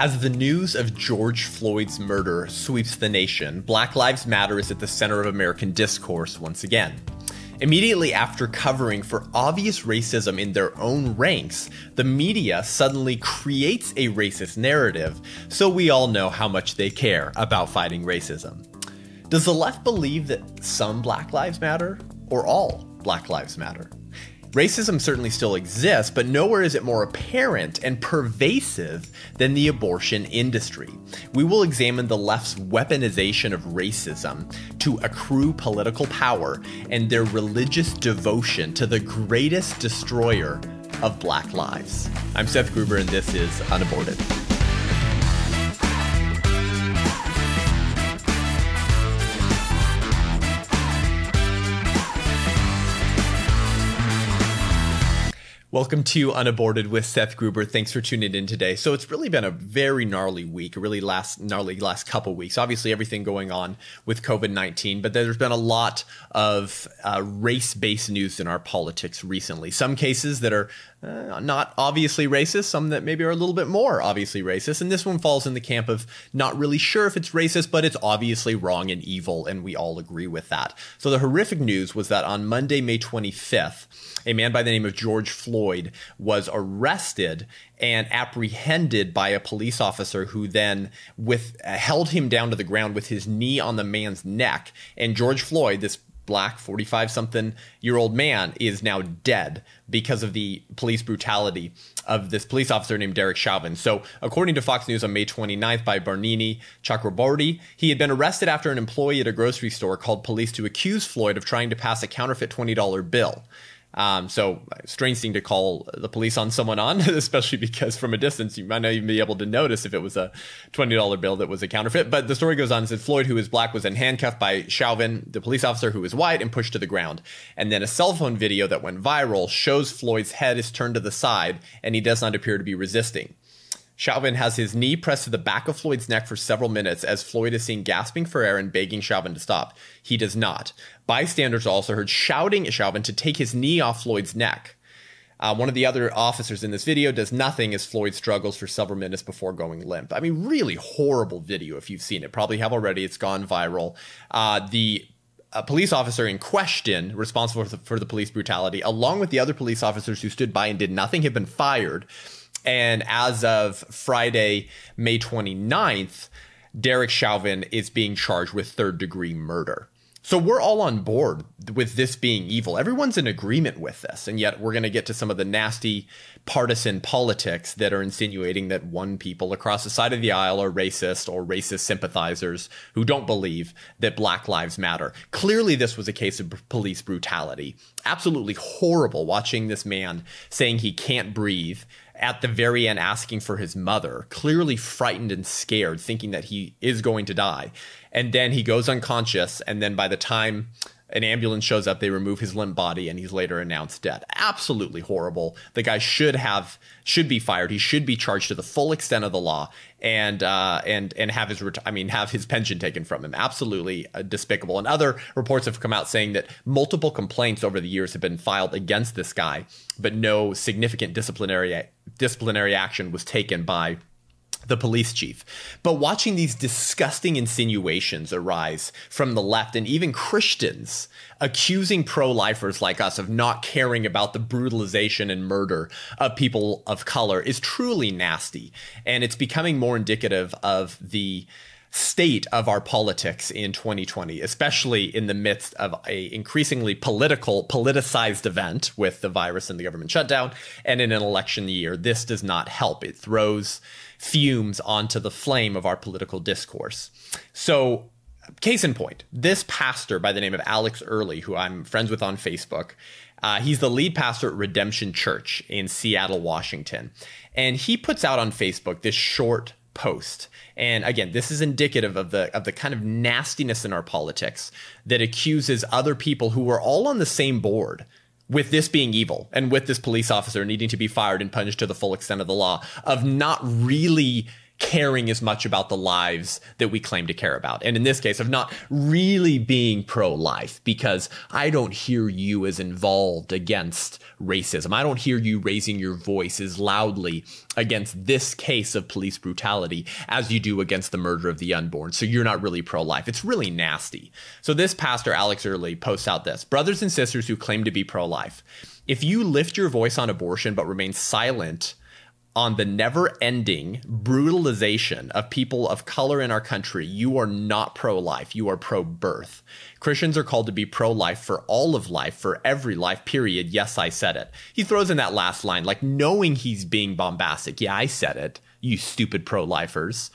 As the news of George Floyd's murder sweeps the nation, Black Lives Matter is at the center of American discourse once again. Immediately after covering for obvious racism in their own ranks, the media suddenly creates a racist narrative so we all know how much they care about fighting racism. Does the left believe that some Black Lives Matter or all Black Lives Matter? Racism certainly still exists, but nowhere is it more apparent and pervasive than the abortion industry. We will examine the left's weaponization of racism to accrue political power and their religious devotion to the greatest destroyer of black lives. I'm Seth Gruber, and this is Unaborted. Welcome to Unaborted with Seth Gruber. Thanks for tuning in today. So it's really been a very gnarly week, really last gnarly last couple weeks. Obviously, everything going on with COVID nineteen, but there's been a lot of uh, race based news in our politics recently. Some cases that are uh, not obviously racist, some that maybe are a little bit more obviously racist, and this one falls in the camp of not really sure if it's racist, but it's obviously wrong and evil, and we all agree with that. So the horrific news was that on Monday, May twenty fifth a man by the name of George Floyd was arrested and apprehended by a police officer who then with uh, held him down to the ground with his knee on the man's neck and George Floyd this black 45 something year old man is now dead because of the police brutality of this police officer named Derek Chauvin. So, according to Fox News on May 29th by Barnini Chakraborty, he had been arrested after an employee at a grocery store called police to accuse Floyd of trying to pass a counterfeit $20 bill. Um, so strange thing to call the police on someone on, especially because from a distance you might not even be able to notice if it was a twenty dollar bill that was a counterfeit. But the story goes on and said Floyd, who is black, was then handcuffed by Chauvin, the police officer who was white, and pushed to the ground. And then a cell phone video that went viral shows Floyd's head is turned to the side, and he does not appear to be resisting. Chauvin has his knee pressed to the back of Floyd's neck for several minutes as Floyd is seen gasping for air and begging Chauvin to stop. He does not. Bystanders also heard shouting at Chauvin to take his knee off Floyd's neck. Uh, one of the other officers in this video does nothing as Floyd struggles for several minutes before going limp. I mean, really horrible video if you've seen it. Probably have already. It's gone viral. Uh, the a police officer in question, responsible for the, for the police brutality, along with the other police officers who stood by and did nothing, have been fired. And as of Friday, May 29th, Derek Chauvin is being charged with third degree murder. So we're all on board with this being evil. Everyone's in agreement with this. And yet we're going to get to some of the nasty partisan politics that are insinuating that one people across the side of the aisle are racist or racist sympathizers who don't believe that Black Lives Matter. Clearly, this was a case of police brutality. Absolutely horrible watching this man saying he can't breathe at the very end asking for his mother, clearly frightened and scared, thinking that he is going to die. And then he goes unconscious. And then by the time an ambulance shows up, they remove his limp body, and he's later announced dead. Absolutely horrible. The guy should have should be fired. He should be charged to the full extent of the law, and uh, and and have his I mean have his pension taken from him. Absolutely uh, despicable. And other reports have come out saying that multiple complaints over the years have been filed against this guy, but no significant disciplinary disciplinary action was taken by the police chief. But watching these disgusting insinuations arise from the left and even Christians accusing pro lifers like us of not caring about the brutalization and murder of people of color is truly nasty. And it's becoming more indicative of the state of our politics in 2020, especially in the midst of a increasingly political, politicized event with the virus and the government shutdown and in an election year. This does not help. It throws fumes onto the flame of our political discourse. So, case in point, this pastor by the name of Alex Early, who I'm friends with on Facebook, uh, he's the lead pastor at Redemption Church in Seattle, Washington. And he puts out on Facebook this short post. And again, this is indicative of the of the kind of nastiness in our politics that accuses other people who are all on the same board with this being evil and with this police officer needing to be fired and punished to the full extent of the law of not really caring as much about the lives that we claim to care about. And in this case, of not really being pro life, because I don't hear you as involved against racism. I don't hear you raising your voice as loudly against this case of police brutality as you do against the murder of the unborn. So you're not really pro life. It's really nasty. So this pastor, Alex Early, posts out this Brothers and sisters who claim to be pro life, if you lift your voice on abortion but remain silent, on the never ending brutalization of people of color in our country, you are not pro life. You are pro birth. Christians are called to be pro life for all of life, for every life, period. Yes, I said it. He throws in that last line, like knowing he's being bombastic. Yeah, I said it, you stupid pro lifers.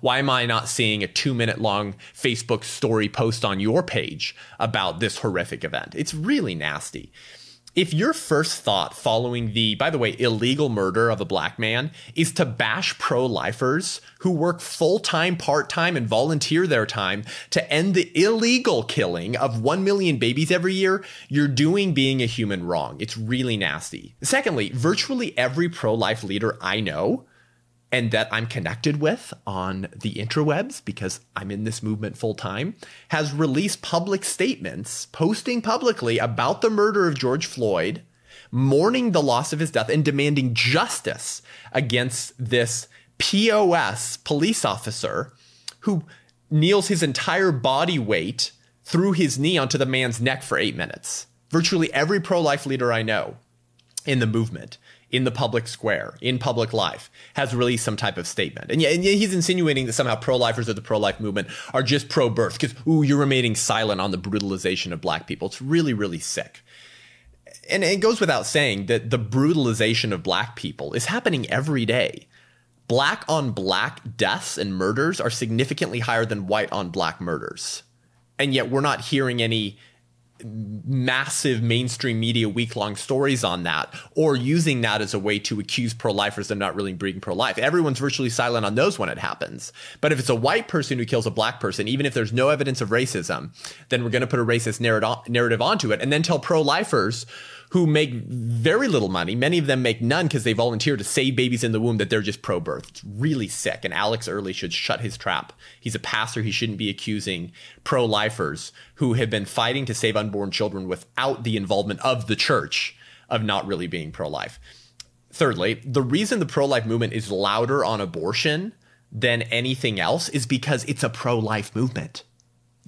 Why am I not seeing a two minute long Facebook story post on your page about this horrific event? It's really nasty if your first thought following the, by the way, illegal murder of a black man is to bash pro lifers who work full time, part time, and volunteer their time to end the illegal killing of 1 million babies every year, you're doing being a human wrong. It's really nasty. Secondly, virtually every pro life leader I know and that I'm connected with on the interwebs because I'm in this movement full time, has released public statements posting publicly about the murder of George Floyd, mourning the loss of his death, and demanding justice against this POS police officer who kneels his entire body weight through his knee onto the man's neck for eight minutes. Virtually every pro life leader I know in the movement in the public square, in public life, has released some type of statement. And yeah, and he's insinuating that somehow pro-lifers of the pro-life movement are just pro-birth because, ooh, you're remaining silent on the brutalization of black people. It's really, really sick. And it goes without saying that the brutalization of black people is happening every day. Black on black deaths and murders are significantly higher than white on black murders. And yet we're not hearing any massive mainstream media week long stories on that or using that as a way to accuse pro lifers of not really being pro life. Everyone's virtually silent on those when it happens. But if it's a white person who kills a black person, even if there's no evidence of racism, then we're going to put a racist narrative onto it and then tell pro lifers who make very little money. Many of them make none because they volunteer to save babies in the womb that they're just pro birth. It's really sick. And Alex Early should shut his trap. He's a pastor. He shouldn't be accusing pro lifers who have been fighting to save unborn children without the involvement of the church of not really being pro life. Thirdly, the reason the pro life movement is louder on abortion than anything else is because it's a pro life movement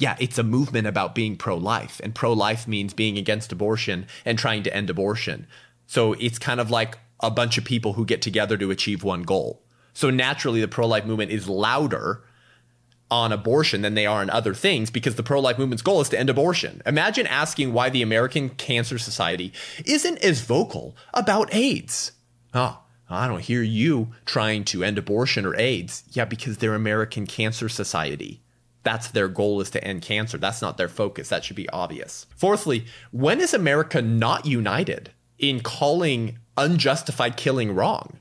yeah, it's a movement about being pro life, and pro life means being against abortion and trying to end abortion. So it's kind of like a bunch of people who get together to achieve one goal. So naturally, the pro life movement is louder on abortion than they are on other things because the pro life movement's goal is to end abortion. Imagine asking why the American Cancer Society isn't as vocal about AIDS. Oh, I don't hear you trying to end abortion or AIDS. Yeah, because they're American Cancer Society that's their goal is to end cancer. That's not their focus. That should be obvious. Fourthly, when is America not united in calling unjustified killing wrong?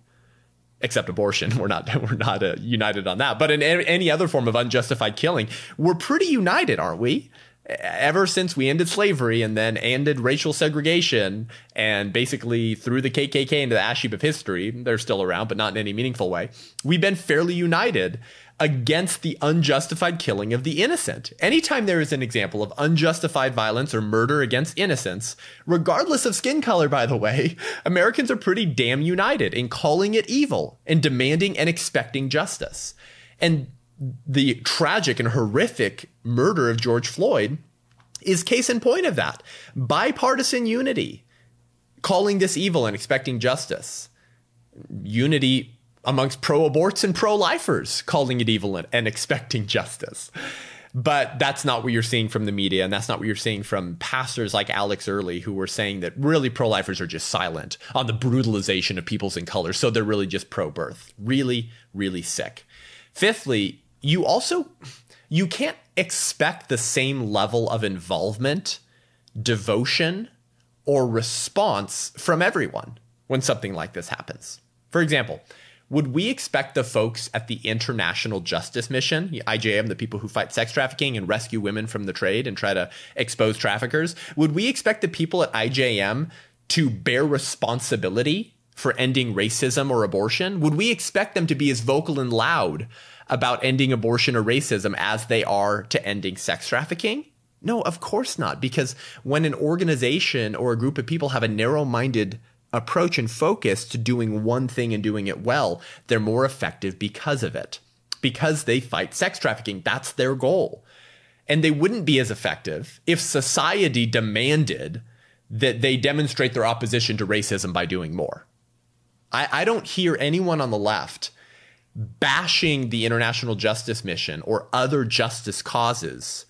Except abortion, we're not we're not uh, united on that. But in any other form of unjustified killing, we're pretty united, aren't we? ever since we ended slavery and then ended racial segregation and basically threw the KKK into the ash heap of history, they're still around, but not in any meaningful way. We've been fairly united against the unjustified killing of the innocent. Anytime there is an example of unjustified violence or murder against innocents, regardless of skin color, by the way, Americans are pretty damn united in calling it evil and demanding and expecting justice. And the tragic and horrific murder of George Floyd is case in point of that. Bipartisan unity, calling this evil and expecting justice. Unity amongst pro aborts and pro lifers calling it evil and, expecting justice. But that's not what you're seeing from the media, and that's not what you're seeing from pastors like Alex Early, who were saying that really pro lifers are just silent on the brutalization of peoples in color. So they're really just pro birth. Really, really sick. Fifthly, you also you can't expect the same level of involvement, devotion, or response from everyone when something like this happens. For example, would we expect the folks at the International Justice Mission, IJM, the people who fight sex trafficking and rescue women from the trade and try to expose traffickers, would we expect the people at IJM to bear responsibility for ending racism or abortion? Would we expect them to be as vocal and loud about ending abortion or racism as they are to ending sex trafficking? No, of course not. Because when an organization or a group of people have a narrow minded approach and focus to doing one thing and doing it well, they're more effective because of it. Because they fight sex trafficking. That's their goal. And they wouldn't be as effective if society demanded that they demonstrate their opposition to racism by doing more. I, I don't hear anyone on the left bashing the International Justice Mission or other justice causes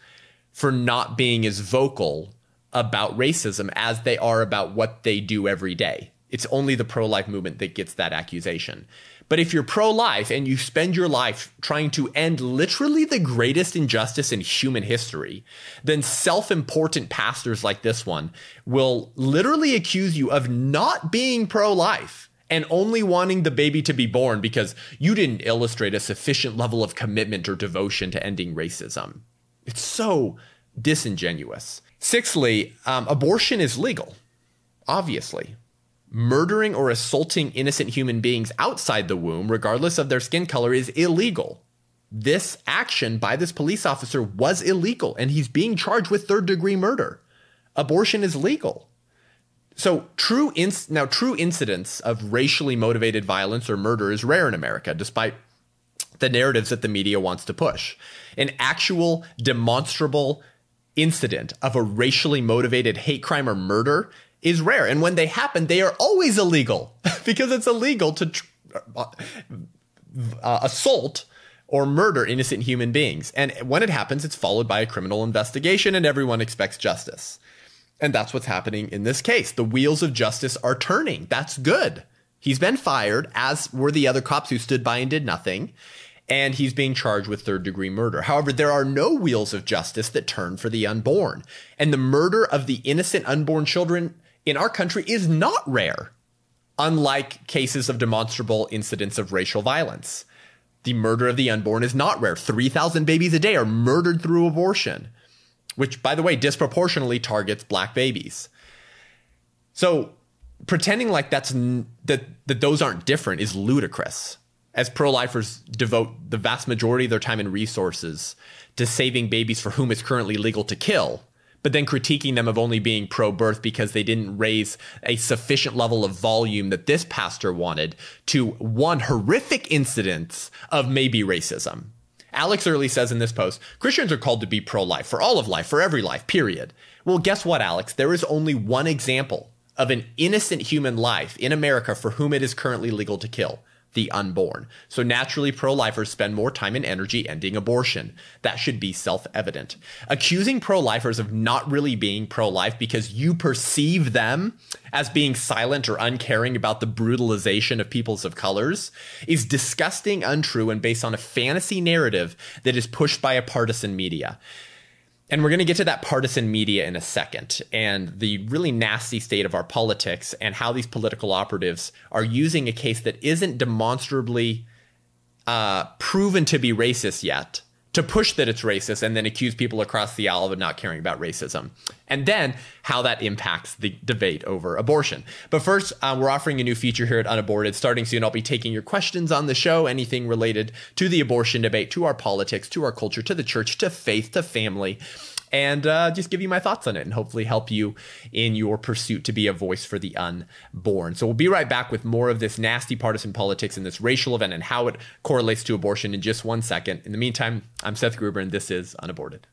for not being as vocal about racism as they are about what they do every day. It's only the pro life movement that gets that accusation. But if you're pro life and you spend your life trying to end literally the greatest injustice in human history, then self important pastors like this one will literally accuse you of not being pro life and only wanting the baby to be born because you didn't illustrate a sufficient level of commitment or devotion to ending racism. It's so disingenuous. Sixthly, um, abortion is legal, obviously. Murdering or assaulting innocent human beings outside the womb, regardless of their skin color, is illegal. This action by this police officer was illegal, and he's being charged with third degree murder. Abortion is legal. So true inc- now true incidents of racially motivated violence or murder is rare in America, despite the narratives that the media wants to push. An actual demonstrable incident of a racially motivated hate crime or murder is rare. And when they happen, they are always illegal because it's illegal to tr- uh, assault or murder innocent human beings. And when it happens, it's followed by a criminal investigation and everyone expects justice. And that's what's happening in this case. The wheels of justice are turning. That's good. He's been fired, as were the other cops who stood by and did nothing and he's being charged with third degree murder. However, there are no wheels of justice that turn for the unborn. And the murder of the innocent unborn children in our country is not rare, unlike cases of demonstrable incidents of racial violence. The murder of the unborn is not rare. 3,000 babies a day are murdered through abortion, which, by the way, disproportionately targets black babies. So pretending like that's that that those aren't different is ludicrous as pro lifers devote the vast majority of their time and resources to saving babies for whom it's currently legal to kill, but then critiquing them of only being pro birth because they didn't raise a sufficient level of volume that this pastor wanted to one horrific incidence of maybe racism. Alex Early says in this post Christians are called to be pro life, for all of life, for every life, period. Well, guess what, Alex? There is only one example of an innocent human life in America for whom it is currently legal to kill the unborn. So naturally, pro lifers spend more time and energy ending abortion. That should be self evident. Accusing pro lifers of not really being pro life because you perceive them as being silent or uncaring about the brutalization of peoples of colors is disgusting, untrue, and based on a fantasy narrative that is pushed by a partisan media. And we're going to get to that partisan media in a second and the really nasty state of our politics and how these political operatives are using a case that isn't demonstrably uh, proven to be racist yet to push that it's racist and then accuse people across the aisle of not caring about racism. And then how that impacts the debate over abortion. But first, uh, we're offering a new feature here at Unaborted. Starting soon, I'll be taking your questions on the show, anything related to the abortion debate, to our politics, to our culture, to the church, to faith, to family and uh, just give you my thoughts on it and hopefully help you in your pursuit to be a voice for the unborn. So we'll be right back with more of this nasty partisan politics and this racial event and how it correlates to abortion in just one second. In the meantime, I'm Seth Gruber and this is Unaborted.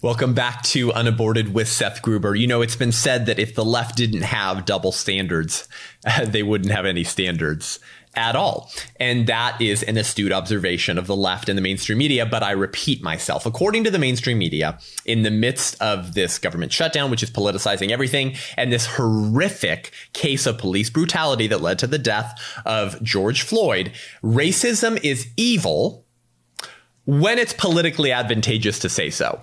Welcome back to Unaborted with Seth Gruber. You know, it's been said that if the left didn't have double standards, they wouldn't have any standards at all. And that is an astute observation of the left and the mainstream media. But I repeat myself, according to the mainstream media, in the midst of this government shutdown, which is politicizing everything, and this horrific case of police brutality that led to the death of George Floyd, racism is evil when it's politically advantageous to say so.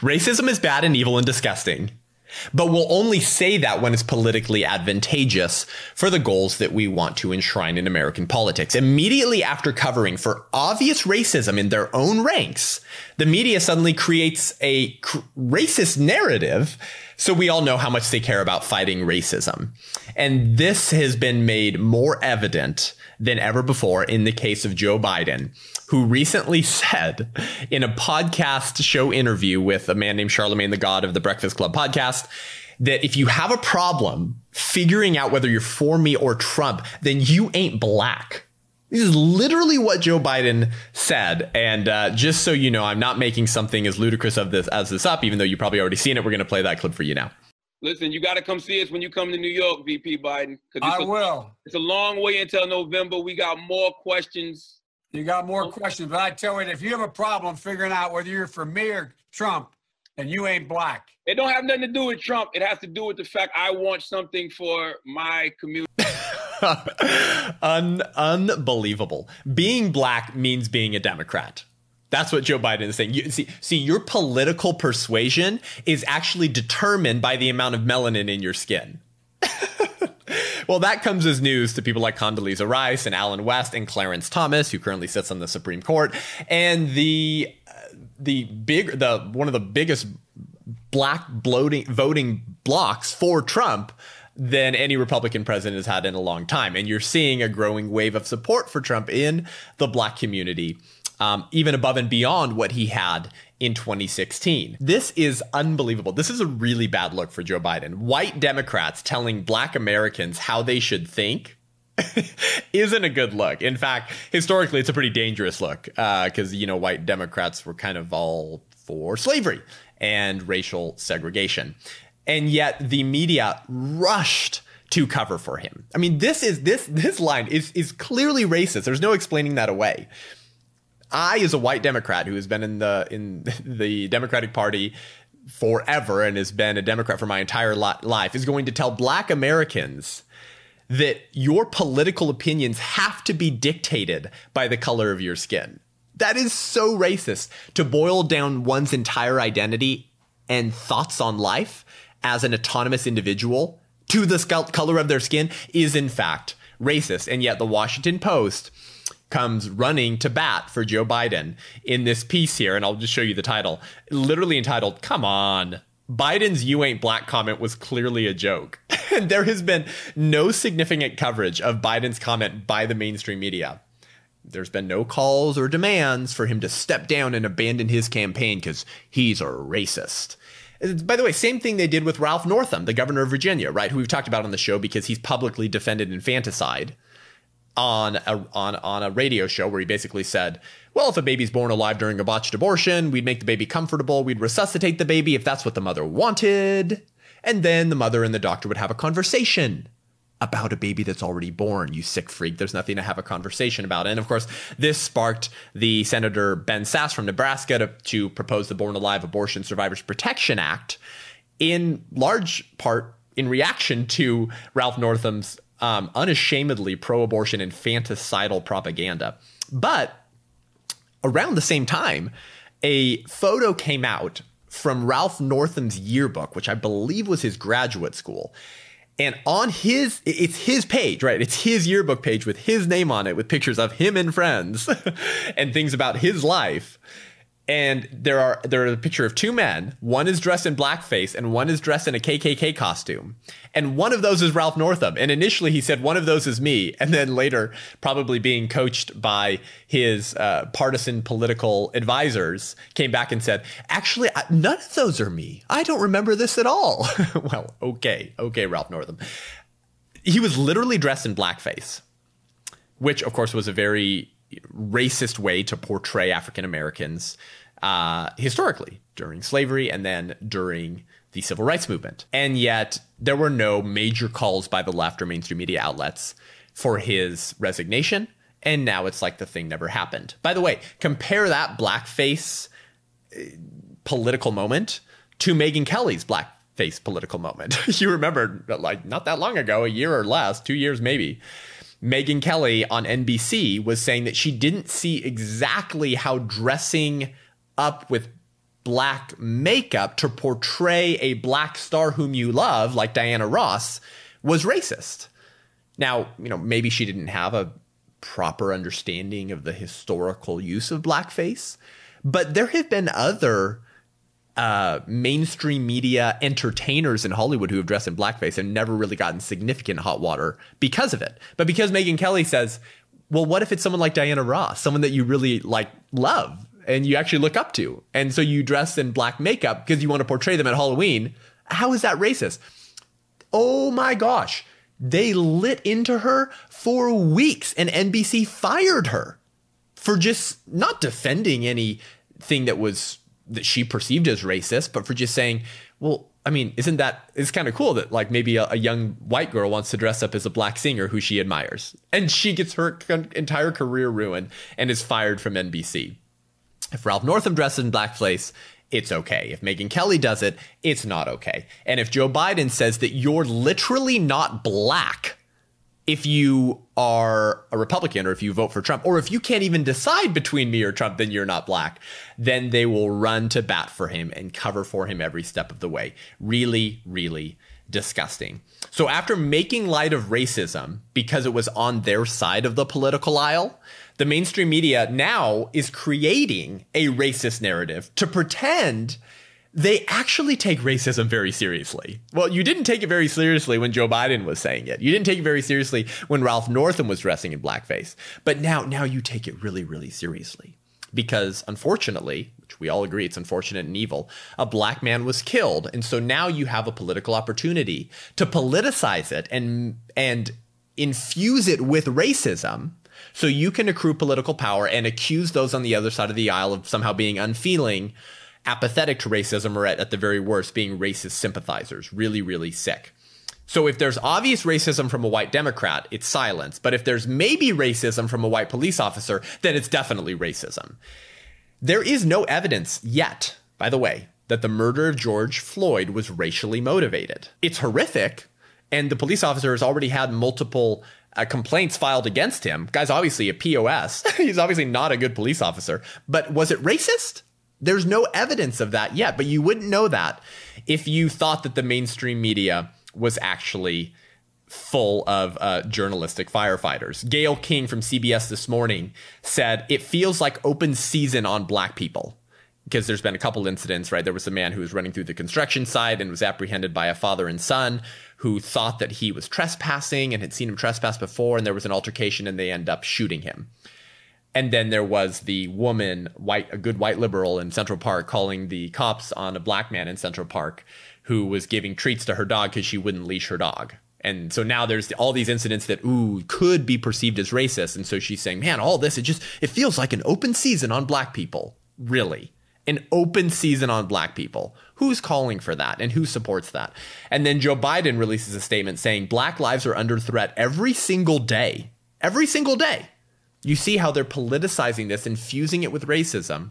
Racism is bad and evil and disgusting But we'll only say that when it's politically advantageous for the goals that we want to enshrine in American politics. Immediately after covering for obvious racism in their own ranks, the media suddenly creates a cr- racist narrative. So we all know how much they care about fighting racism. And this has been made more evident than ever before in the case of Joe Biden, who recently said in a podcast show interview with a man named Charlamagne tha God of the Breakfast Club podcast that if you have a problem figuring out whether you're for me or Trump, then you ain't black. This is literally what Joe Biden said. And uh, just so you know, I'm not making something as ludicrous of this as this up, even though you probably already seen it. We're going to play that clip for you now. Listen, you got to come see us when you come to New York, VP Biden. I a, will. It's a long way until November. We got more questions. You got more questions, but I tell you, if you have a problem figuring out whether you're for me or Trump, and you ain't black. It don't have nothing to do with Trump. It has to do with the fact I want something for my community. Un- unbelievable. Being black means being a Democrat. That's what Joe Biden is saying. You, see, see, your political persuasion is actually determined by the amount of melanin in your skin. well, that comes as news to people like Condoleezza Rice and Allen West and Clarence Thomas, who currently sits on the Supreme Court, and the uh, the big the one of the biggest black bloating voting blocks for Trump than any Republican president has had in a long time. And you're seeing a growing wave of support for Trump in the black community, um, even above and beyond what he had in 2016. This is unbelievable. This is a really bad look for Joe Biden. White Democrats telling black Americans how they should think. isn't a good look. In fact, historically, it's a pretty dangerous look because, uh, you know, white Democrats were kind of all for slavery and racial segregation and yet the media rushed to cover for him. I mean, this is this this line is is clearly racist. There's no explaining that away. I, as a white Democrat who has been in the in the Democratic Party forever and has been a Democrat for my entire life, is going to tell Black Americans that your political opinions have to be dictated by the color of your skin. That is so racist to boil down one's entire identity and thoughts on life as an autonomous individual to the scalp color of their skin is in fact racist. And yet the Washington Post comes running to bat for Joe Biden in this piece here. And I'll just show you the title, literally entitled, Come on. Biden's you ain't black comment was clearly a joke. and there has been no significant coverage of Biden's comment by the mainstream media. There's been no calls or demands for him to step down and abandon his campaign because he's a racist. By the way, same thing they did with Ralph Northam, the governor of Virginia, right? Who we've talked about on the show because he's publicly defended infanticide on a on on a radio show where he basically said, "Well, if a baby's born alive during a botched abortion, we'd make the baby comfortable, we'd resuscitate the baby if that's what the mother wanted, and then the mother and the doctor would have a conversation." about a baby that's already born, you sick freak. There's nothing to have a conversation about. And of course, this sparked the Senator Ben Sasse from Nebraska to, to propose the Born Alive Abortion Survivors Protection Act in large part in reaction to Ralph Northam's um, unashamedly pro abortion infanticidal propaganda. But around the same time, a photo came out from Ralph Northam's yearbook, which I believe was his graduate school. And on his, it's his page, right? It's his yearbook page with his name on it, with pictures of him and friends and things about his life and there are there are a picture of two men. One is dressed in blackface, and one is dressed in a KKK costume. And one of those is Ralph Northam. And initially, he said one of those is me, and then later, probably being coached by his uh, partisan political advisors, came back and said, "Actually, none of those are me. I don't remember this at all." well, okay, okay, Ralph Northam. He was literally dressed in blackface, which, of course, was a very racist way to portray African Americans uh, historically during slavery and then during the civil rights movement. And yet, there were no major calls by the left or mainstream media outlets for his resignation. And now it's like the thing never happened. By the way, compare that blackface uh, political moment to Megyn Kelly's blackface political moment. you remember, like, not that long ago, a year or less, two years maybe Megyn Kelly on NBC was saying that she didn't see exactly how dressing up with black makeup to portray a black star whom you love, like Diana Ross, was racist. Now, you know, maybe she didn't have a proper understanding of the historical use of blackface, but there have been other uh, mainstream media entertainers in Hollywood who have dressed in blackface and never really gotten significant hot water because of it. But because Megyn Kelly says, well, what if it's someone like Diana Ross, someone that you really like love and you actually look up to? And so you dress in black makeup because you want to portray them at Halloween. How is that racist? Oh my gosh. They lit into her for weeks and NBC fired her for just not defending anything that was that she perceived as racist, but for just saying, well, I mean, isn't that it's kind of cool that like maybe a, a, young white girl wants to dress up as a black singer who she admires, and she gets her entire career ruined and is fired from NBC. If Ralph Northam dresses in blackface, it's okay. If Megyn Kelly does it, it's not okay. And if Joe Biden says that you're literally not black if you are a Republican or if you vote for Trump, or if you can't even decide between me or Trump, then you're not black, then they will run to bat for him and cover for him every step of the way. Really, really disgusting. So after making light of racism because it was on their side of the political aisle, the mainstream media now is creating a racist narrative to pretend they actually take racism very seriously. Well, you didn't take it very seriously when Joe Biden was saying it. You didn't take it very seriously when Ralph Northam was dressing in blackface. But now now you take it really really seriously. Because unfortunately, which we all agree it's unfortunate and evil, a black man was killed. And so now you have a political opportunity to politicize it and and infuse it with racism so you can accrue political power and accuse those on the other side of the aisle of somehow being unfeeling apathetic to racism or at, at the very worst being racist sympathizers, really, really sick. So if there's obvious racism from a white Democrat, it's silence. But if there's maybe racism from a white police officer, then it's definitely racism. There is no evidence yet, by the way, that the murder of George Floyd was racially motivated. It's horrific, and the police officer has already had multiple uh, complaints filed against him. Guy's obviously a POS. He's obviously not a good police officer. But was it racist? There's no evidence of that yet, but you wouldn't know that if you thought that the mainstream media was actually full of uh, journalistic firefighters. Gayle King from CBS this morning said it feels like open season on black people because there's been a couple incidents, right? There was a man who was running through the construction site and was apprehended by a father and son who thought that he was trespassing and had seen him trespass before, and there was an altercation and they end up shooting him. And then there was the woman, white, a good white liberal in Central Park, calling the cops on a black man in Central Park who was giving treats to her dog because she wouldn't leash her dog. And so now there's all these incidents that ooh could be perceived as racist. And so she's saying, man, all this it just it feels like an open season on black people. Really, an open season on black people. Who's calling for that and who supports that? And then Joe Biden releases a statement saying black lives are under threat every single day. Every single day you see how they're politicizing this, infusing it with racism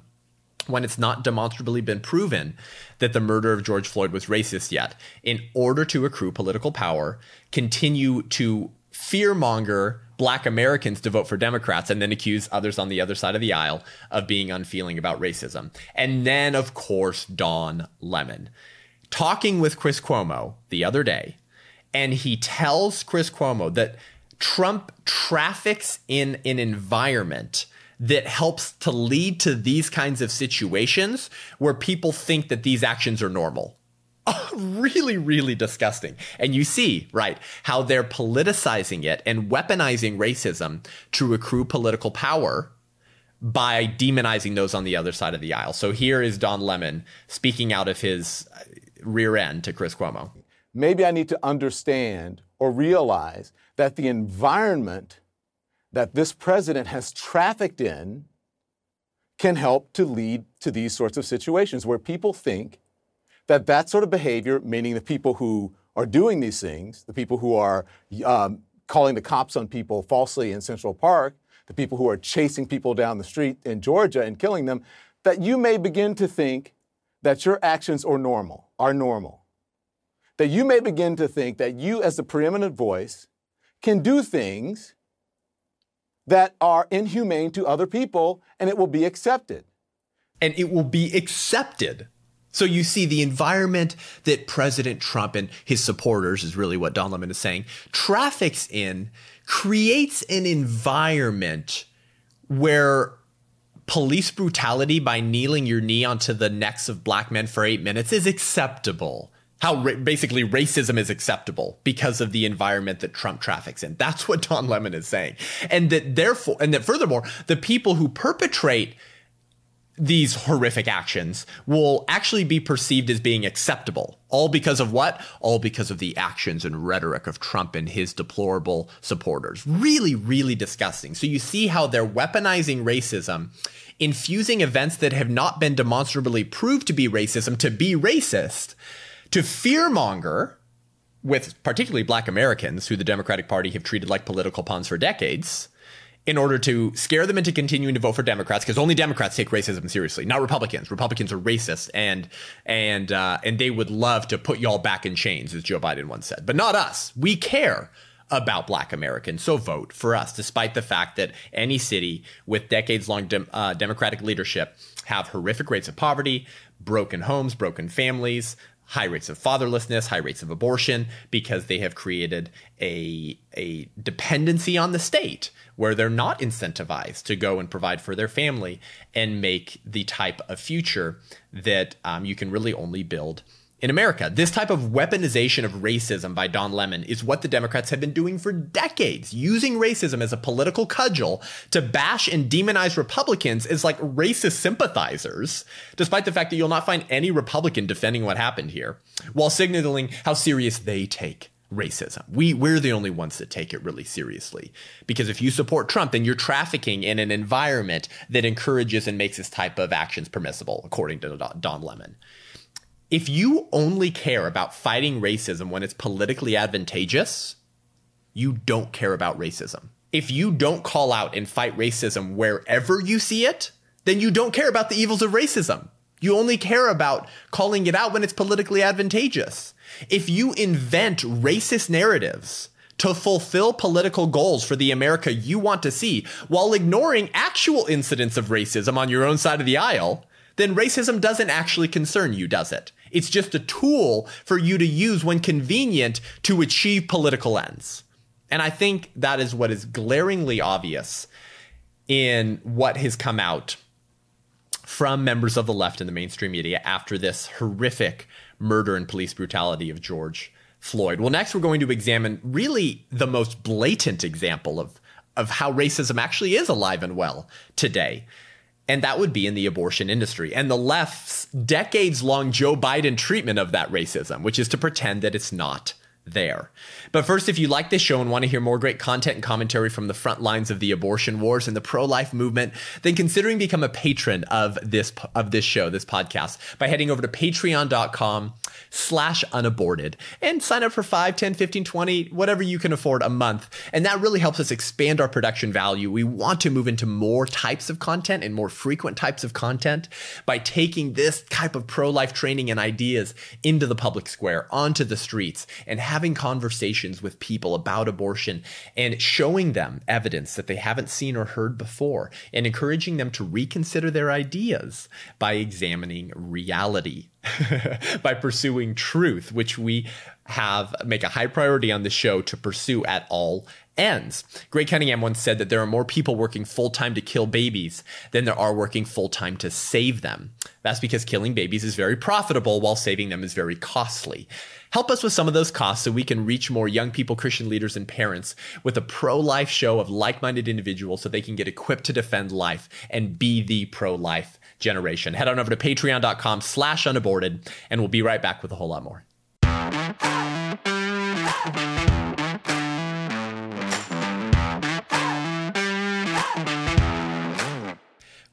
when it's not demonstrably been proven that the murder of George Floyd was racist yet, in order to accrue political power, continue to fearmonger black Americans to vote for Democrats and then accuse others on the other side of the aisle of being unfeeling about racism. And then, of course, Don Lemon talking with Chris Cuomo the other day, and he tells Chris Cuomo that Trump traffics in an environment that helps to lead to these kinds of situations where people think that these actions are normal. Really, really disgusting. And you see, right, how they're politicizing it and weaponizing racism to accrue political power by demonizing those on the other side of the aisle. So here is Don Lemon speaking out of his uh, rear end to Chris Cuomo. Maybe I need to understand or realize that the environment that this president has trafficked in can help to lead to these sorts of situations where people think that that sort of behavior, meaning the people who are doing these things, the people who are um, calling the cops on people falsely in Central Park, the people who are chasing people down the street in Georgia and killing them, that you may begin to think that your actions are normal, are normal. That you may begin to think that you, as the preeminent voice, can do things that are inhumane to other people and it will be accepted. and it will be accepted. So you see the environment that President Trump and his supporters is really what Don Lemon is saying traffics in creates an environment where police brutality by kneeling your knee onto the necks of black men for eight minutes is acceptable. How ra- basically racism is acceptable because of the environment that Trump traffics in. That's what Don Lemon is saying. And that therefore, and that furthermore, the people who perpetrate these horrific actions will actually be perceived as being acceptable. All because of what? All because of the actions and rhetoric of Trump and his deplorable supporters. Really, really disgusting. So you see how they're weaponizing racism, infusing events that have not been demonstrably proved to be racism to be racist, to fearmonger with particularly black Americans who the Democratic Party have treated like political pawns for decades in order to scare them into continuing to vote for Democrats, because only Democrats take racism seriously, not Republicans. Republicans are racist, and and uh, and they would love to put y'all back in chains, as Joe Biden once said, but not us. We care about Black Americans, so vote for us, despite the fact that any city with decades-long dem- uh, Democratic leadership have horrific rates of poverty, broken homes, broken families, high rates of fatherlessness, high rates of abortion, because they have created a, a dependency on the state where they're not incentivized to go and provide for their family and make the type of future that um, you can really only build in America. This type of weaponization of racism by Don Lemon is what the Democrats have been doing for decades, using racism as a political cudgel to bash and demonize Republicans as like racist sympathizers, despite the fact that you'll not find any Republican defending what happened here, while signaling how serious they take racism. We we're the only ones that take it really seriously. Because if you support Trump, then you're trafficking in an environment that encourages and makes this type of actions permissible, according to Don Lemon. If you only care about fighting racism when it's politically advantageous, you don't care about racism. If you don't call out and fight racism wherever you see it, then you don't care about the evils of racism. You only care about calling it out when it's politically advantageous. If you invent racist narratives to fulfill political goals for the America you want to see while ignoring actual incidents of racism on your own side of the aisle, then racism doesn't actually concern you, does it? It's just a tool for you to use when convenient to achieve political ends. And I think that is what is glaringly obvious in what has come out from members of the left in the mainstream media after this horrific murder and police brutality of George Floyd. Well, next we're going to examine really the most blatant example of of how racism actually is alive and well today. And that would be in the abortion industry. And the left's decades long Joe Biden treatment of that racism, which is to pretend that it's not there. But first, if you like this show and want to hear more great content and commentary from the front lines of the abortion wars and the pro-life movement, then considering become a patron of this of this show, this podcast, by heading over to patreon.com slash unaborted and sign up for 5, 10, 15, 20, whatever you can afford a month. And that really helps us expand our production value. We want to move into more types of content and more frequent types of content by taking this type of pro-life training and ideas into the public square, onto the streets, and having conversations with people about abortion and showing them evidence that they haven't seen or heard before and encouraging them to reconsider their ideas by examining reality by pursuing truth, which we have make a high priority on the show to pursue at all ends. Greg Cunningham once said that there are more people working full time to kill babies than there are working full time to save them. That's because killing babies is very profitable while saving them is very costly. Help us with some of those costs so we can reach more young people, Christian leaders, and parents with a pro life show of like minded individuals so they can get equipped to defend life and be the pro life generation. Head on over to patreon.com slash unaborted, and we'll be right back with a whole lot more.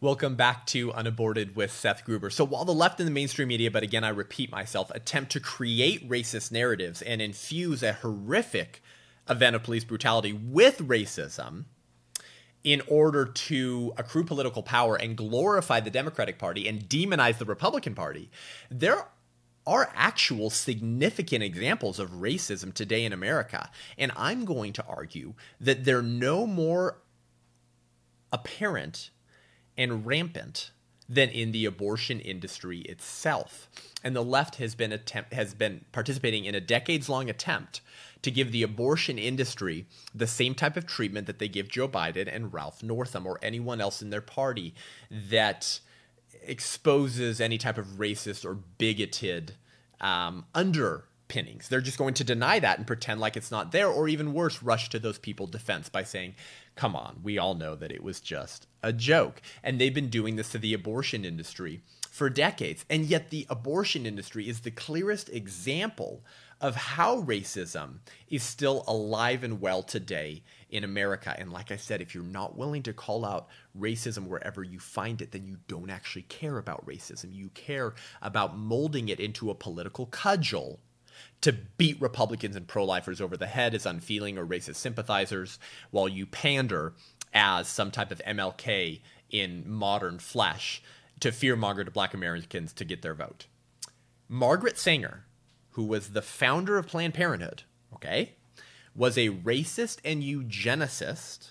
Welcome back to Unaborted with Seth Gruber. So, while the left in the mainstream media, but again, I repeat myself, attempt to create racist narratives and infuse a horrific event of police brutality with racism, in order to accrue political power and glorify the Democratic Party and demonize the Republican Party, there are actual significant examples of racism today in America. And I'm going to argue that they're no more apparent and rampant than in the abortion industry itself. And the left has been attempt has been participating in a decades long attempt to give the abortion industry the same type of treatment that they give Joe Biden and Ralph Northam or anyone else in their party that exposes any type of racist or bigoted um, underpinnings. They're just going to deny that and pretend like it's not there, or even worse, rush to those people defense by saying, come on, we all know that it was just a joke. And they've been doing this to the abortion industry for decades. And yet, the abortion industry is the clearest example of how racism is still alive and well today in America. And like I said, if you're not willing to call out racism wherever you find it, then you don't actually care about racism. You care about molding it into a political cudgel to beat Republicans and pro lifers over the head as unfeeling or racist sympathizers while you pander as some type of MLK in modern flesh to fearmonger to black Americans to get their vote. Margaret Sanger, who was the founder of Planned Parenthood, okay, was a racist and eugenicist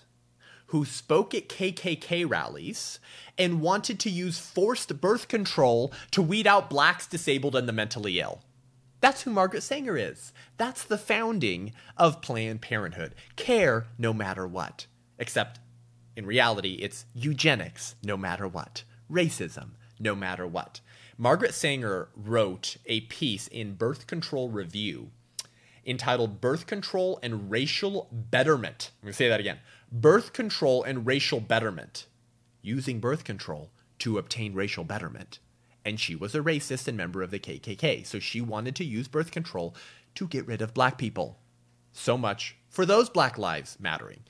who spoke at KKK rallies and wanted to use forced birth control to weed out blacks, disabled, and the mentally ill. That's who Margaret Sanger is. That's the founding of Planned Parenthood. Care no matter what. Except in reality, it's eugenics no matter what. Racism no matter what. Margaret Sanger wrote a piece in Birth Control Review entitled Birth Control and Racial Betterment. I'm going to say that again Birth Control and Racial Betterment. Using birth control to obtain racial betterment. And she was a racist and member of the KKK, so she wanted to use birth control to get rid of black people. So much for those black lives mattering.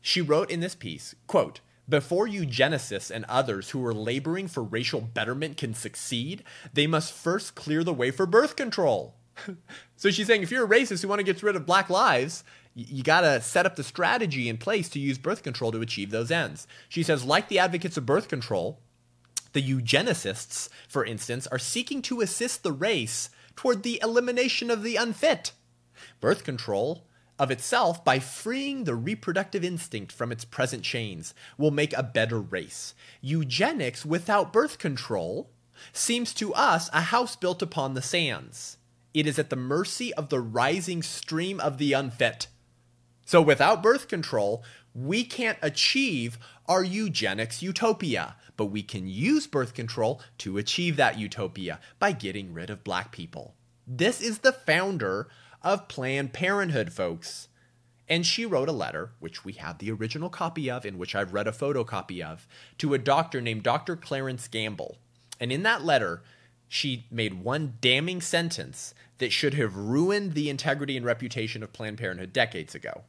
She wrote in this piece, quote, before eugenicists and others who are laboring for racial betterment can succeed, they must first clear the way for birth control. so she's saying if you're a racist who want to get rid of black lives, you got to set up the strategy in place to use birth control to achieve those ends. She says, like the advocates of birth control, the eugenicists, for instance, are seeking to assist the race toward the elimination of the unfit. Birth control of itself by freeing the reproductive instinct from its present chains will make a better race. Eugenics without birth control seems to us a house built upon the sands. It is at the mercy of the rising stream of the unfit. So without birth control, we can't achieve our eugenics utopia, but we can use birth control to achieve that utopia by getting rid of black people. This is the founder of Planned Parenthood, folks. And she wrote a letter, which we have the original copy of, in which I've read a photocopy of, to a doctor named Dr. Clarence Gamble. And in that letter, she made one damning sentence that should have ruined the integrity and reputation of Planned Parenthood decades ago,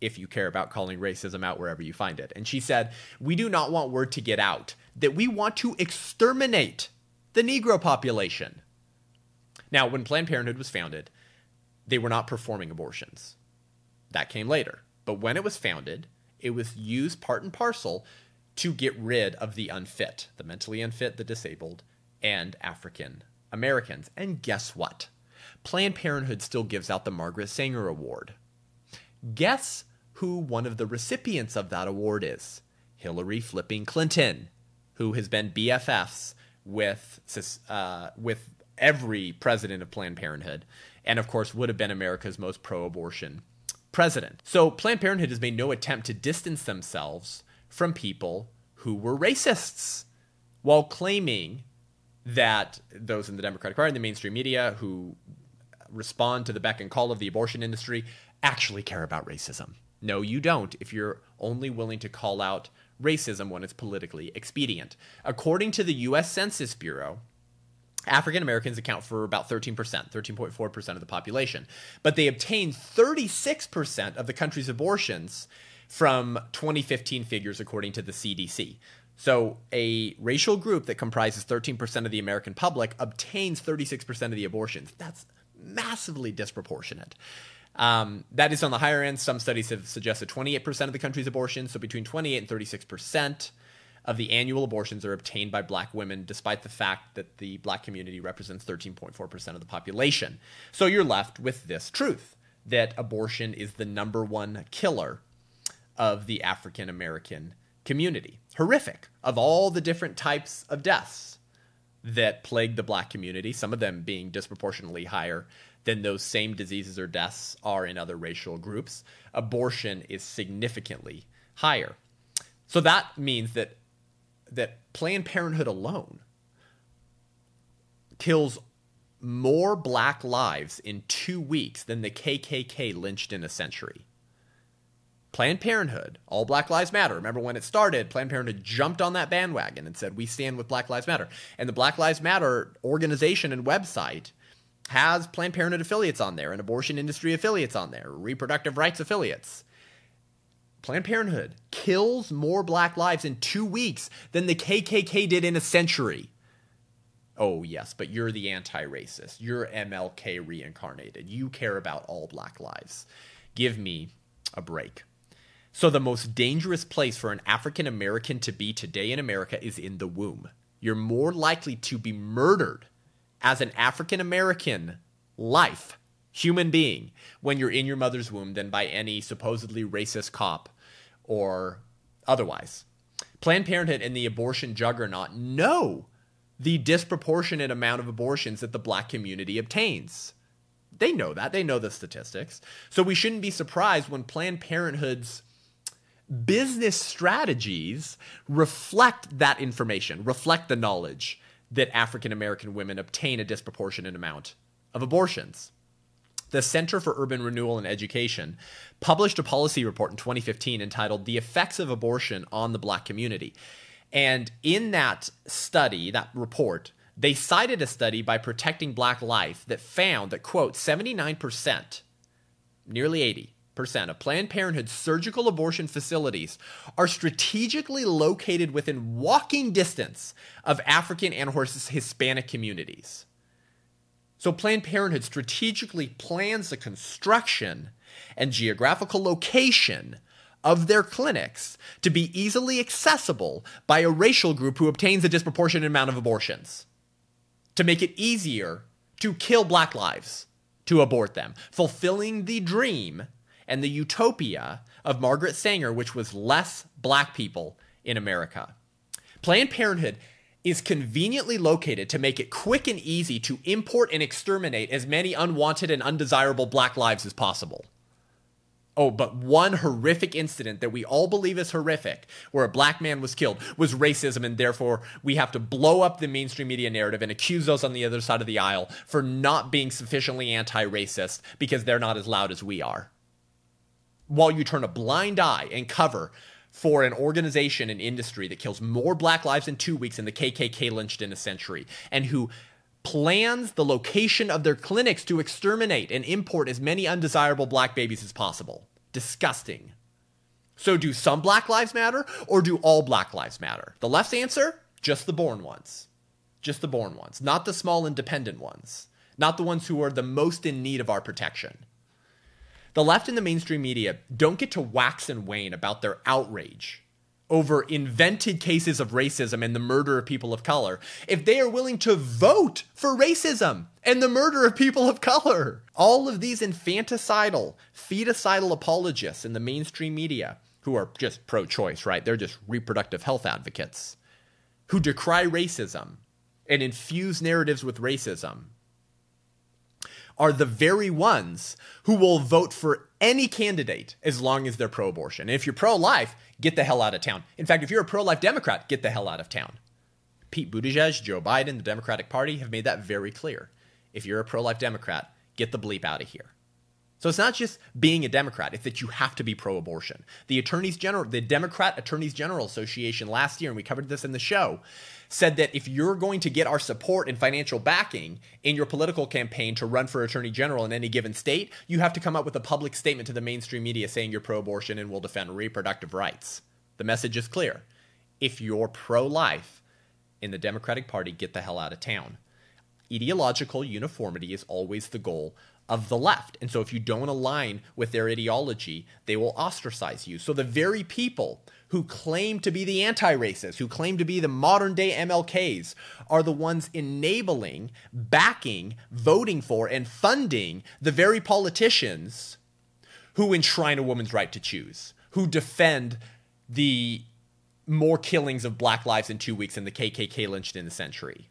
if you care about calling racism out wherever you find it. And she said, We do not want word to get out that we want to exterminate the Negro population. Now, when Planned Parenthood was founded, they were not performing abortions. That came later. But when it was founded, it was used part and parcel to get rid of the unfit, the mentally unfit, the disabled, and African Americans. And guess what? Planned Parenthood still gives out the Margaret Sanger Award. Guess who one of the recipients of that award is? Hillary flipping Clinton, who has been BFFs with uh, with every president of Planned Parenthood and of course would have been America's most pro abortion president. So Planned Parenthood has made no attempt to distance themselves from people who were racists while claiming that those in the Democratic Party and the mainstream media who respond to the beck and call of the abortion industry actually care about racism. No, you don't if you're only willing to call out racism when it's politically expedient. According to the US Census Bureau, African Americans account for about 13%, 13.4% of the population. But they obtain 36% of the country's abortions from 2015 figures, according to the CDC. So, a racial group that comprises 13% of the American public obtains 36% of the abortions. That's massively disproportionate. Um, that is on the higher end. Some studies have suggested 28% of the country's abortions, so between 28 and 36% of the annual abortions are obtained by black women, despite the fact that the black community represents 13.4% of the population. So you're left with this truth that abortion is the number one killer of the African American community. Horrific of all the different types of deaths that plague the black community, some of them being disproportionately higher than those same diseases or deaths are in other racial groups. Abortion is significantly higher. So that means that that Planned Parenthood alone kills more black lives in 2 weeks than the KKK lynched in a century. Planned Parenthood, all Black Lives Matter. Remember when it started, Planned Parenthood jumped on that bandwagon and said, We stand with Black Lives Matter. And the Black Lives Matter organization and website has Planned Parenthood affiliates on there and abortion industry affiliates on there, reproductive rights affiliates. Planned Parenthood kills more black lives in two weeks than the KKK did in a century. Oh, yes, but you're the anti racist. You're MLK reincarnated. You care about all black lives. Give me a break. So, the most dangerous place for an African American to be today in America is in the womb. You're more likely to be murdered as an African American life, human being, when you're in your mother's womb than by any supposedly racist cop or otherwise. Planned Parenthood and the abortion juggernaut know the disproportionate amount of abortions that the black community obtains. They know that. They know the statistics. So we shouldn't be surprised when Planned Parenthood's business strategies reflect that information, reflect the knowledge that African American women obtain a disproportionate amount of abortions. The Center for Urban Renewal and Education published a policy report in 2015 entitled The Effects of Abortion on the Black Community. And in that study, that report, they cited a study by Protecting Black Life that found that, quote, 79%, nearly 80, percent of Planned Parenthood surgical abortion facilities are strategically located within walking distance of African and Hispanic communities. So Planned Parenthood strategically plans the construction and geographical location of their clinics to be easily accessible by a racial group who obtains a disproportionate amount of abortions. To make it easier to kill black lives, to abort them, fulfilling the dream and the utopia of Margaret Sanger, which was less black people in America. Planned Parenthood is conveniently located to make it quick and easy to import and exterminate as many unwanted and undesirable black lives as possible. Oh, but one horrific incident that we all believe is horrific, where a black man was killed, was racism, and therefore we have to blow up the mainstream media narrative and accuse those on the other side of the aisle for not being sufficiently anti racist because they're not as loud as we are while you turn a blind eye and cover for an organization and industry that kills more black lives in two weeks than the KKK lynched in a century, and who plans the location of their clinics to exterminate and import as many undesirable black babies as possible. Disgusting. So, do some black lives matter or do all black lives matter? The left's answer just the born ones. Just the born ones, not the small independent ones, not the ones who are the most in need of our protection. The left and the mainstream media don't get to wax and wane about their outrage over invented cases of racism and the murder of people of color if they are willing to vote for racism and the murder of people of color. All of these infanticidal, feticidal apologists in the mainstream media who are just pro choice, right? They're just reproductive health advocates who decry racism and infuse narratives with racism are the very ones who will vote for any candidate as long as they're pro abortion. And if you're pro life, get the hell out of town. In fact, if you're a pro life Democrat, get the hell out of town. Pete Buttigieg, Joe Biden, the Democratic Party have made that very clear. If you're a pro life Democrat, get the bleep out of here. So it's not just being a Democrat, it's that you have to be pro abortion. The attorneys general, the Democrat Attorneys General Association last year, and we covered this in the show, said that if you're going to get our support and financial backing in your political campaign to run for attorney general in any given state, you have to come up with a public statement to the mainstream media saying you're pro abortion and will defend reproductive rights. The message is clear. If you're pro life in the Democratic Party, get the hell out of town. Ideological uniformity is always the goal of the left. And so if you don't align with their ideology, they will ostracize you. So the very people who claim to be the anti racists, who claim to be the modern day MLKs, are the ones enabling, backing, voting for, and funding the very politicians who enshrine a woman's right to choose, who defend the more killings of black lives in two weeks than the KKK lynched in a century.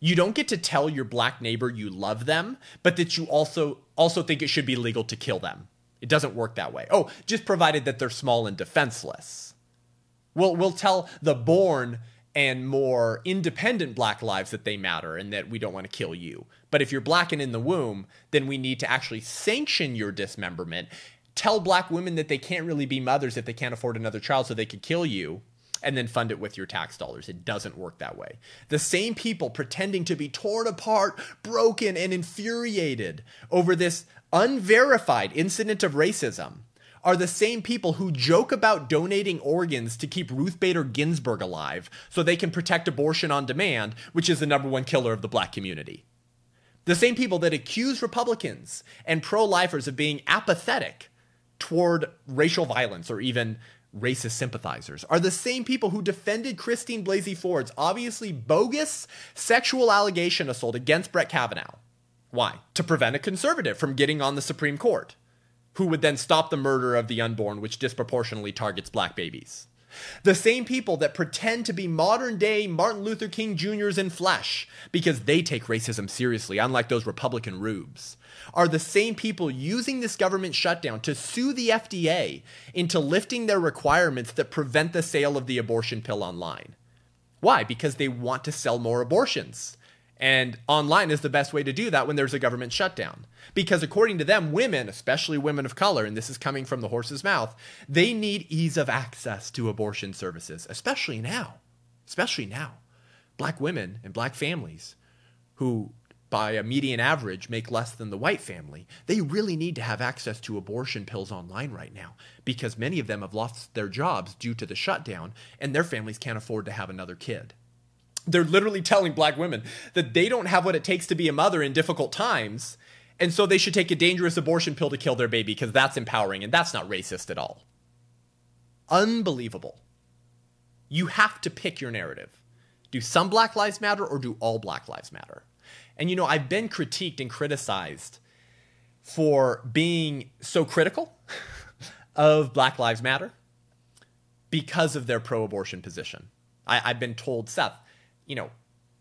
You don't get to tell your black neighbor you love them, but that you also also think it should be legal to kill them. It doesn't work that way. Oh, just provided that they're small and defenseless. We'll, we'll tell the born and more independent black lives that they matter and that we don't want to kill you. But if you're black and in the womb, then we need to actually sanction your dismemberment. Tell black women that they can't really be mothers if they can't afford another child so they could kill you and then fund it with your tax dollars. It doesn't work that way. The same people pretending to be torn apart, broken, and infuriated over this unverified incident of racism are the same people who joke about donating organs to keep Ruth Bader Ginsburg alive so they can protect abortion on demand, which is the number one killer of the black community. The same people that accuse Republicans and pro lifers of being apathetic toward racial violence or even racist sympathizers are the same people who defended Christine Blasey Ford's obviously bogus sexual allegation assault against Brett Kavanaugh. Why? To prevent a conservative from getting on the Supreme Court who would then stop the murder of the unborn, which disproportionately targets black babies. The same people that pretend to be modern day Martin Luther King Jr.'s in flesh because they take racism seriously, unlike those Republican rubes, are the same people using this government shutdown to sue the FDA into lifting their requirements that prevent the sale of the abortion pill online. Why? Because they want to sell more abortions. And online is the best way to do that when there's a government shutdown. Because according to them, women, especially women of color, and this is coming from the horse's mouth, they need ease of access to abortion services, especially now. Especially now. Black women and black families who, by a median average, make less than the white family, they really need to have access to abortion pills online right now because many of them have lost their jobs due to the shutdown and their families can't afford to have another kid they're literally telling black women that they don't have what it takes to be a mother in difficult times and so they should take a dangerous abortion pill to kill their baby because that's empowering and that's not racist at all. Unbelievable. You have to pick your narrative. Do some black lives matter or do all black lives matter? And you know i've been critiqued and criticized for being so critical of black lives matter because of their pro-abortion position. I, have been told seth you know,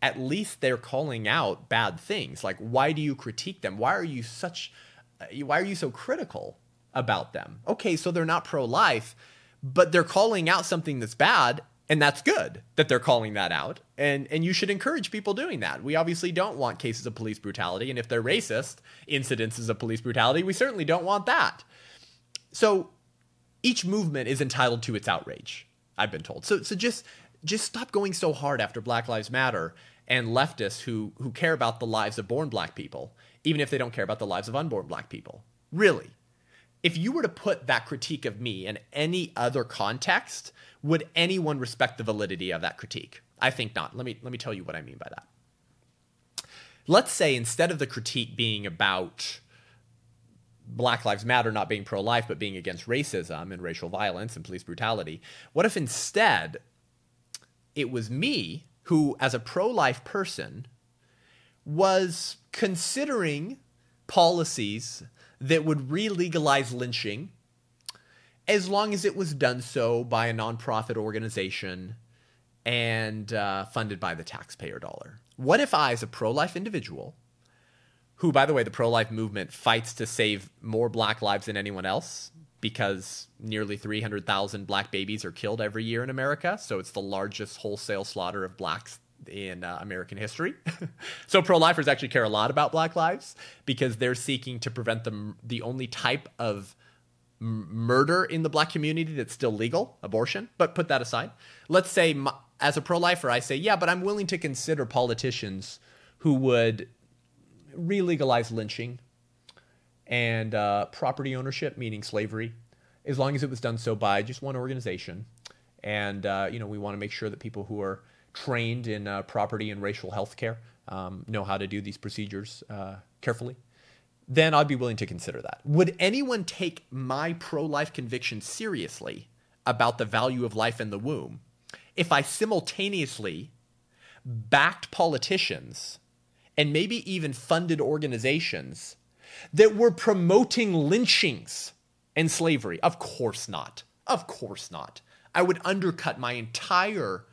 at least they're calling out bad things. Like, why do you critique them? Why are you such, uh, why are you so critical about them? Okay, so they're not pro life, but they're calling out something that's bad. And that's good that they're calling that out. And, and you should encourage people doing that. We obviously don't want cases of police brutality. And if they're racist incidences of police brutality, we certainly don't want that. So each movement is entitled to its outrage, I've been told. So, so just just stop going so hard after Black Lives Matter and leftists who who care about the lives of born black people, even if they don't care about the lives of unborn black people. Really. If you were to put that critique of me in any other context, would anyone respect the validity of that critique? I think not. Let me let me tell you what I mean by that. Let's say instead of the critique being about Black Lives Matter not being pro life, but being against racism and racial violence and police brutality, what if instead it was me who, as a pro life person, was considering policies that would re legalize lynching as long as it was done so by a nonprofit organization and uh, funded by the taxpayer dollar. What if I, as a pro life individual, who, by the way, the pro life movement fights to save more black lives than anyone else, because nearly 300,000 black babies are killed every year in America. So it's the largest wholesale slaughter of blacks in uh, American history. so pro-lifers actually care a lot about black lives because they're seeking to prevent the the only type of m- murder in the black community that's still legal, abortion. But put that aside. Let's say my, as a pro-lifer I say, "Yeah, but I'm willing to consider politicians who would re-legalize lynching and uh, property ownership, meaning slavery, as long as it was done so by just one organization. And uh, you know, we want to make sure that people who are trained in uh, property and racial health care um, know how to do these procedures uh, carefully. Then I'd be willing to consider that. Would anyone take my pro-life conviction seriously about the value of life in the womb if I simultaneously backed politicians and maybe even funded organizations that were promoting lynchings and slavery. Of course not. Of course not. I would undercut my entire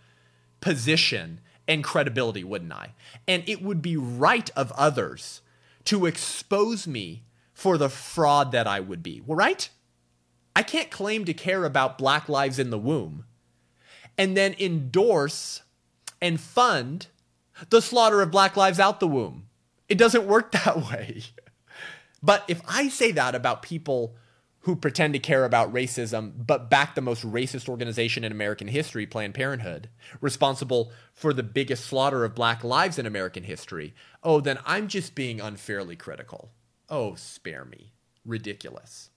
position and credibility, wouldn't I? And it would be right of others to expose me for the fraud that I would be, right? I can't claim to care about black lives in the womb and then endorse and fund the slaughter of black lives out the womb. It doesn't work that way. But if I say that about people who pretend to care about racism but back the most racist organization in American history, Planned Parenthood, responsible for the biggest slaughter of black lives in American history, oh, then I'm just being unfairly critical. Oh, spare me. Ridiculous.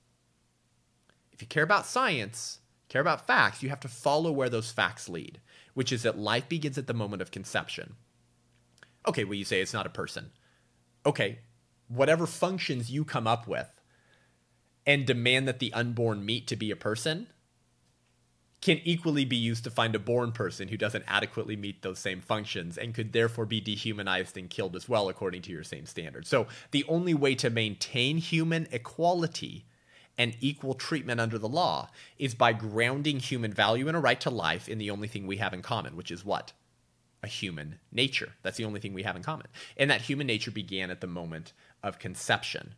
If you care about science, care about facts, you have to follow where those facts lead, which is that life begins at the moment of conception. Okay, well, you say it's not a person. Okay, whatever functions you come up with and demand that the unborn meet to be a person can equally be used to find a born person who doesn't adequately meet those same functions and could therefore be dehumanized and killed as well according to your same standards. So the only way to maintain human equality and equal treatment under the law is by grounding human value and a right to life in the only thing we have in common, which is what? A human nature. That's the only thing we have in common. And that human nature began at the moment of conception.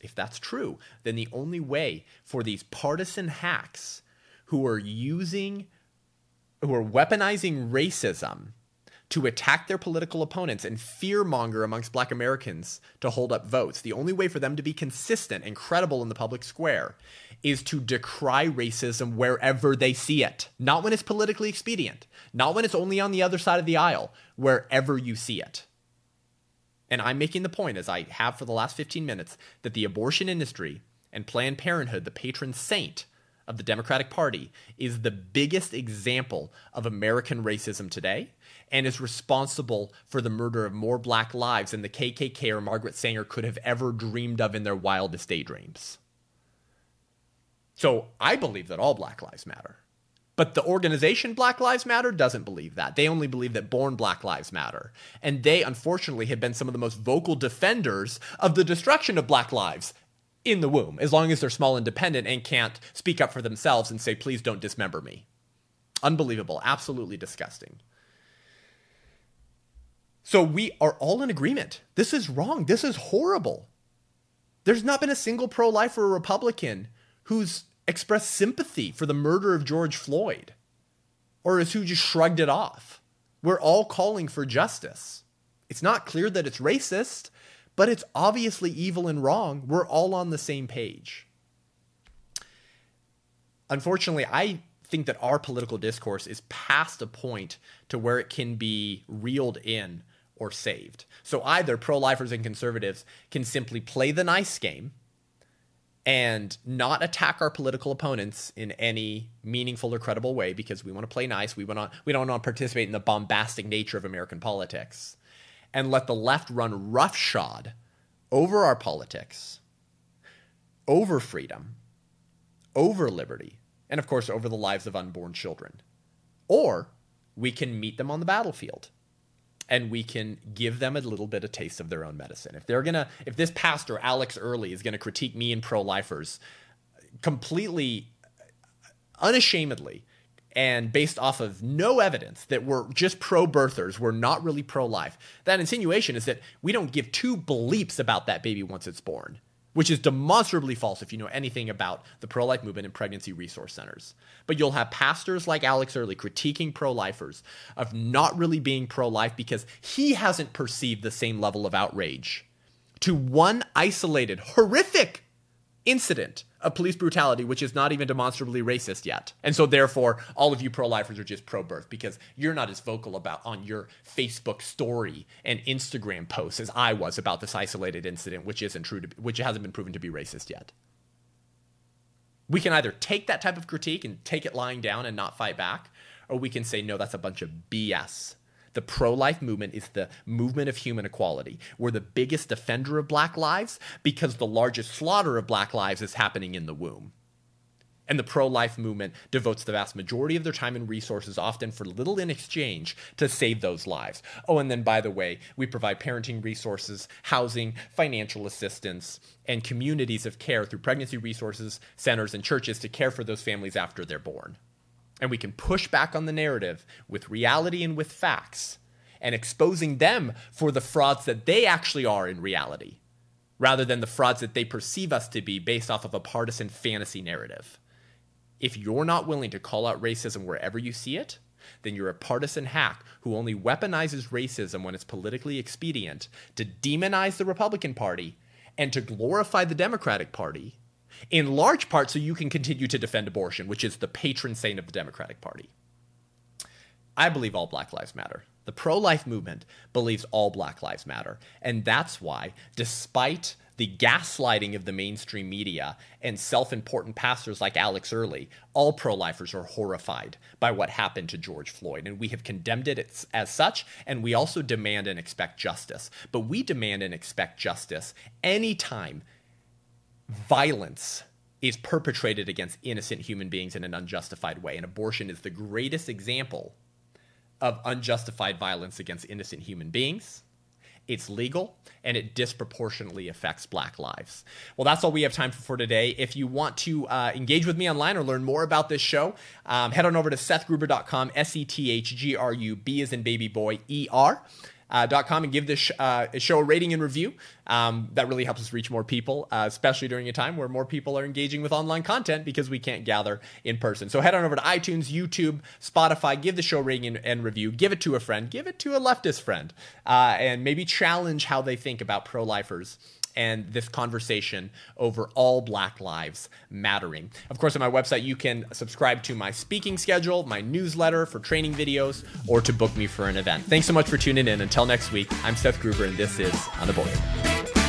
If that's true, then the only way for these partisan hacks who are using, who are weaponizing racism to attack their political opponents and fearmonger amongst black Americans to hold up votes. The only way for them to be consistent and credible in the public square is to decry racism wherever they see it. Not when it's politically expedient, not when it's only on the other side of the aisle, wherever you see it. And I'm making the point, as I have for the last 15 minutes, that the abortion industry and Planned Parenthood, the patron saint of the Democratic Party, is the biggest example of American racism today and is responsible for the murder of more black lives than the KKK or Margaret Sanger could have ever dreamed of in their wildest daydreams. So I believe that all black lives matter. But the organization Black Lives Matter doesn't believe that. They only believe that born Black Lives Matter. And they, unfortunately, have been some of the most vocal defenders of the destruction of Black lives in the womb, as long as they're small and dependent and can't speak up for themselves and say, please don't dismember me. Unbelievable. Absolutely disgusting. So we are all in agreement. This is wrong. This is horrible. There's not been a single pro life or Republican who's expressed sympathy for the murder of George Floyd or is who just shrugged it off. We're all calling for justice. It's not clear that it's racist, but it's obviously evil and wrong. We're all on the same page. Unfortunately, I think that our political discourse is past a point to where it can be reeled in or saved. So either pro lifers and conservatives can simply play the nice game and not attack our political opponents in any meaningful or credible way because we want to play nice. We want to, we don't want to participate in the bombastic nature of American politics and let the left run roughshod over our politics, over freedom, over liberty, and of course over the lives of unborn children. Or we can meet them on the battlefield and we can give them a little bit of taste of their own medicine. If they're gonna, if this pastor Alex Early is gonna critique me and pro-lifers completely, unashamedly, and based off of no evidence that we're just pro-birthers, we're not really pro-life, that insinuation is that we don't give two bleeps about that baby once it's born which is demonstrably false if you know anything about the pro life movement and pregnancy resource centers. But you'll have pastors like Alex Early critiquing pro lifers of not really being pro life because he hasn't perceived the same level of outrage to one isolated, horrific incident of police brutality, which is not even demonstrably racist yet. And so, therefore, all of you pro lifers are just pro birth because you're not as vocal about on your Facebook story and Instagram posts as I was about this isolated incident, which isn't true, to, which hasn't been proven to be racist yet. We can either take that type of critique and take it lying down and not fight back, or we can say, no, that's a bunch of BS. The pro life movement is the movement of human equality. We're the biggest defender of black lives because the largest slaughter of black lives is happening in the womb. And the pro life movement devotes the vast majority of their time and resources, often for little in exchange, to save those lives. Oh, and then by the way, we provide parenting resources, housing, financial assistance, and communities of care through pregnancy resources centers and churches to care for those families after they're born. And we can push back on the narrative with reality and with facts and exposing them for the frauds that they actually are in reality rather than the frauds that they perceive us to be based off of a partisan fantasy narrative. If you're not willing to call out racism wherever you see it, then you're a partisan hack who only weaponizes racism when it's politically expedient to demonize the Republican Party and to glorify the Democratic Party, in large part so you can continue to defend abortion, which is the patron saint of the Democratic Party. I believe all Black Lives Matter. The pro life movement believes all Black Lives Matter. And that's why, despite the gaslighting of the mainstream media and self important pastors like Alex Early, all pro lifers are horrified by what happened to George Floyd. And we have condemned it as such. And we also demand and expect justice. But we demand and expect justice anytime violence is perpetrated against innocent human beings in an unjustified way. And abortion is the greatest example of unjustified violence against innocent human beings it's legal, and it disproportionately affects black lives. Well, that's all we have time for, today. If you want to uh, engage with me online or learn more about this show, um, head on over to sethgruber.com, S E T H G R U B as in baby boy, E R uh, .com and give this uh, show a rating and review. Um, that really helps us reach more people, uh, especially during a time where more people are engaging with online content because we can't gather in person. So head on over to iTunes, YouTube, Spotify, give the show a rating and, and review, give it to a friend, give it to a leftist friend, uh, and maybe challenge how they think about pro lifers and this conversation over all Black lives mattering. Of course, on my website, you can subscribe to my speaking schedule, my newsletter for training videos, or to book me for an event. Thanks so much for tuning in. Until next week, I'm Seth Gruber, and this is Unaborted.